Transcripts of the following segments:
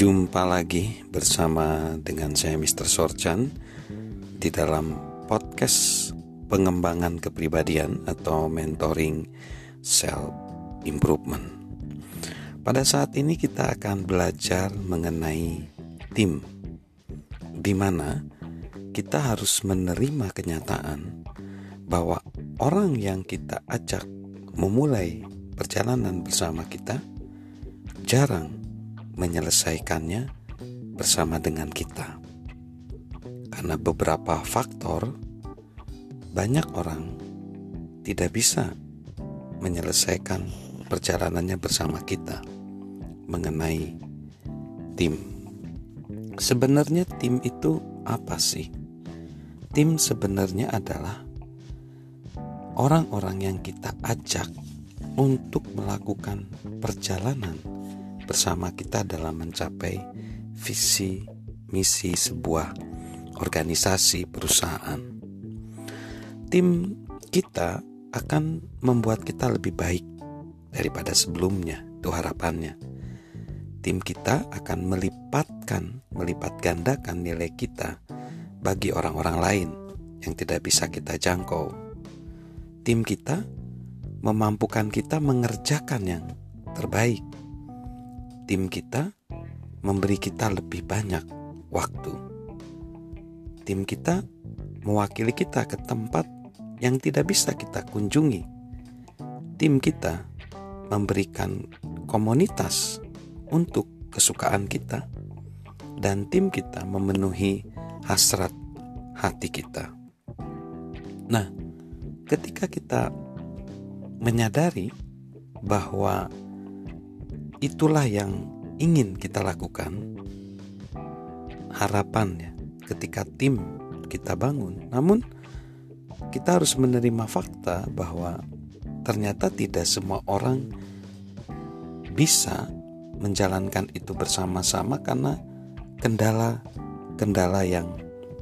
Jumpa lagi bersama dengan saya Mr. Sorchan di dalam podcast pengembangan kepribadian atau mentoring self improvement. Pada saat ini kita akan belajar mengenai tim di mana kita harus menerima kenyataan bahwa orang yang kita ajak memulai perjalanan bersama kita jarang menyelesaikannya bersama dengan kita. Karena beberapa faktor, banyak orang tidak bisa menyelesaikan perjalanannya bersama kita mengenai tim. Sebenarnya tim itu apa sih? Tim sebenarnya adalah orang-orang yang kita ajak untuk melakukan perjalanan bersama kita dalam mencapai visi misi sebuah organisasi perusahaan. Tim kita akan membuat kita lebih baik daripada sebelumnya, itu harapannya. Tim kita akan melipatkan, melipat gandakan nilai kita bagi orang-orang lain yang tidak bisa kita jangkau. Tim kita memampukan kita mengerjakan yang terbaik tim kita memberi kita lebih banyak waktu. Tim kita mewakili kita ke tempat yang tidak bisa kita kunjungi. Tim kita memberikan komunitas untuk kesukaan kita, dan tim kita memenuhi hasrat hati kita. Nah, ketika kita menyadari bahwa itulah yang ingin kita lakukan. Harapannya ketika tim kita bangun. Namun kita harus menerima fakta bahwa ternyata tidak semua orang bisa menjalankan itu bersama-sama karena kendala-kendala yang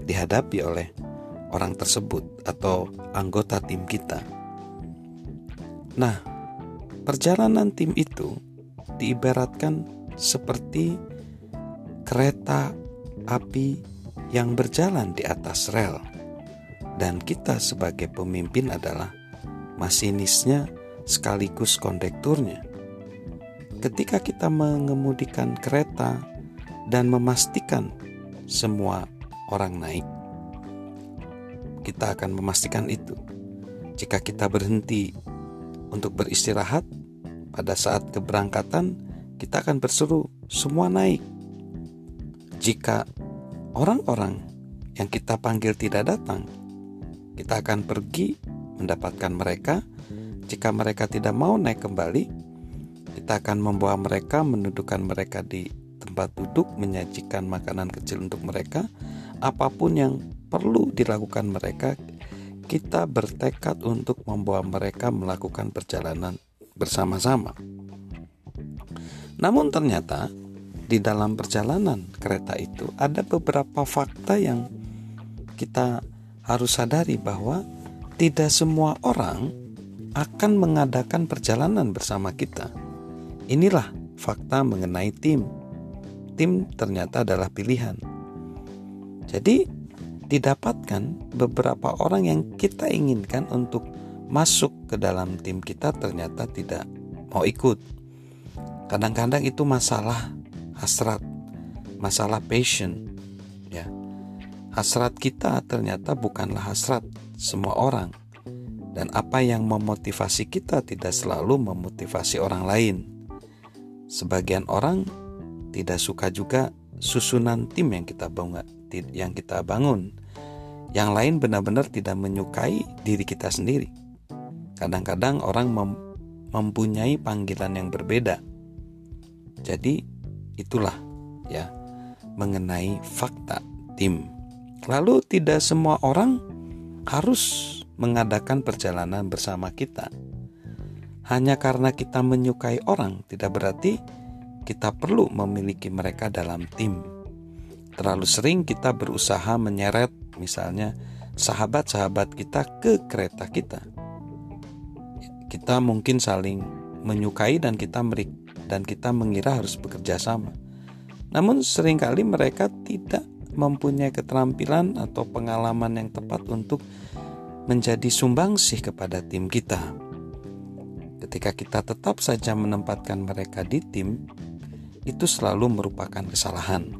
dihadapi oleh orang tersebut atau anggota tim kita. Nah, perjalanan tim itu diibaratkan seperti kereta api yang berjalan di atas rel, dan kita sebagai pemimpin adalah masinisnya sekaligus kondekturnya. Ketika kita mengemudikan kereta dan memastikan semua orang naik, kita akan memastikan itu. Jika kita berhenti untuk beristirahat, pada saat keberangkatan kita akan berseru semua naik. Jika orang-orang yang kita panggil tidak datang, kita akan pergi mendapatkan mereka. Jika mereka tidak mau naik kembali, kita akan membawa mereka, menundukkan mereka di tempat duduk, menyajikan makanan kecil untuk mereka. Apa pun yang perlu dilakukan mereka, kita bertekad untuk membawa mereka melakukan perjalanan bersama-sama. Namun ternyata di dalam perjalanan kereta itu ada beberapa fakta yang kita harus sadari bahwa tidak semua orang akan mengadakan perjalanan bersama kita. Inilah fakta mengenai tim. Tim ternyata adalah pilihan. Jadi, didapatkan beberapa orang yang kita inginkan untuk masuk ke dalam tim kita ternyata tidak mau ikut. Kadang-kadang itu masalah hasrat, masalah passion, ya. Hasrat kita ternyata bukanlah hasrat semua orang. Dan apa yang memotivasi kita tidak selalu memotivasi orang lain. Sebagian orang tidak suka juga susunan tim yang kita bangun, yang kita bangun. Yang lain benar-benar tidak menyukai diri kita sendiri. Kadang-kadang orang mem mempunyai panggilan yang berbeda. Jadi itulah ya mengenai fakta tim. Lalu tidak semua orang harus mengadakan perjalanan bersama kita. Hanya karena kita menyukai orang tidak berarti kita perlu memiliki mereka dalam tim. Terlalu sering kita berusaha menyeret misalnya sahabat-sahabat kita ke kereta kita kita mungkin saling menyukai dan kita merik dan kita mengira harus bekerja sama. Namun sering kali mereka tidak mempunyai keterampilan atau pengalaman yang tepat untuk menjadi sumbangsih kepada tim kita. Ketika kita tetap saja menempatkan mereka di tim, itu selalu merupakan kesalahan.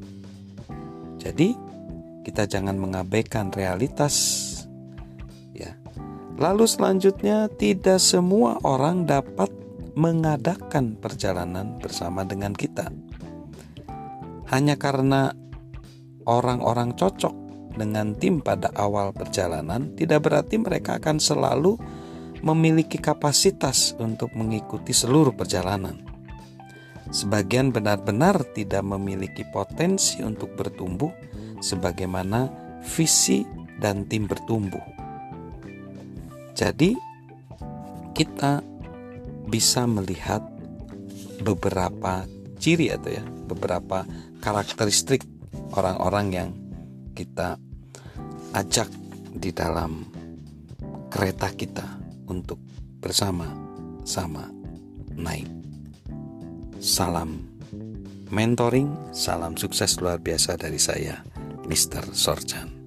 Jadi, kita jangan mengabaikan realitas. Lalu selanjutnya tidak semua orang dapat mengadakan perjalanan bersama dengan kita. Hanya karena orang-orang cocok dengan tim pada awal perjalanan, tidak berarti mereka akan selalu memiliki kapasitas untuk mengikuti seluruh perjalanan. Sebagian benar-benar tidak memiliki potensi untuk bertumbuh, sebagaimana visi dan tim bertumbuh. Jadi, kita bisa melihat beberapa ciri atau ya, beberapa karakteristik orang-orang yang kita ajak di dalam kereta kita untuk bersama-sama naik. Salam mentoring, salam sukses luar biasa dari saya, Mr. Sorjan.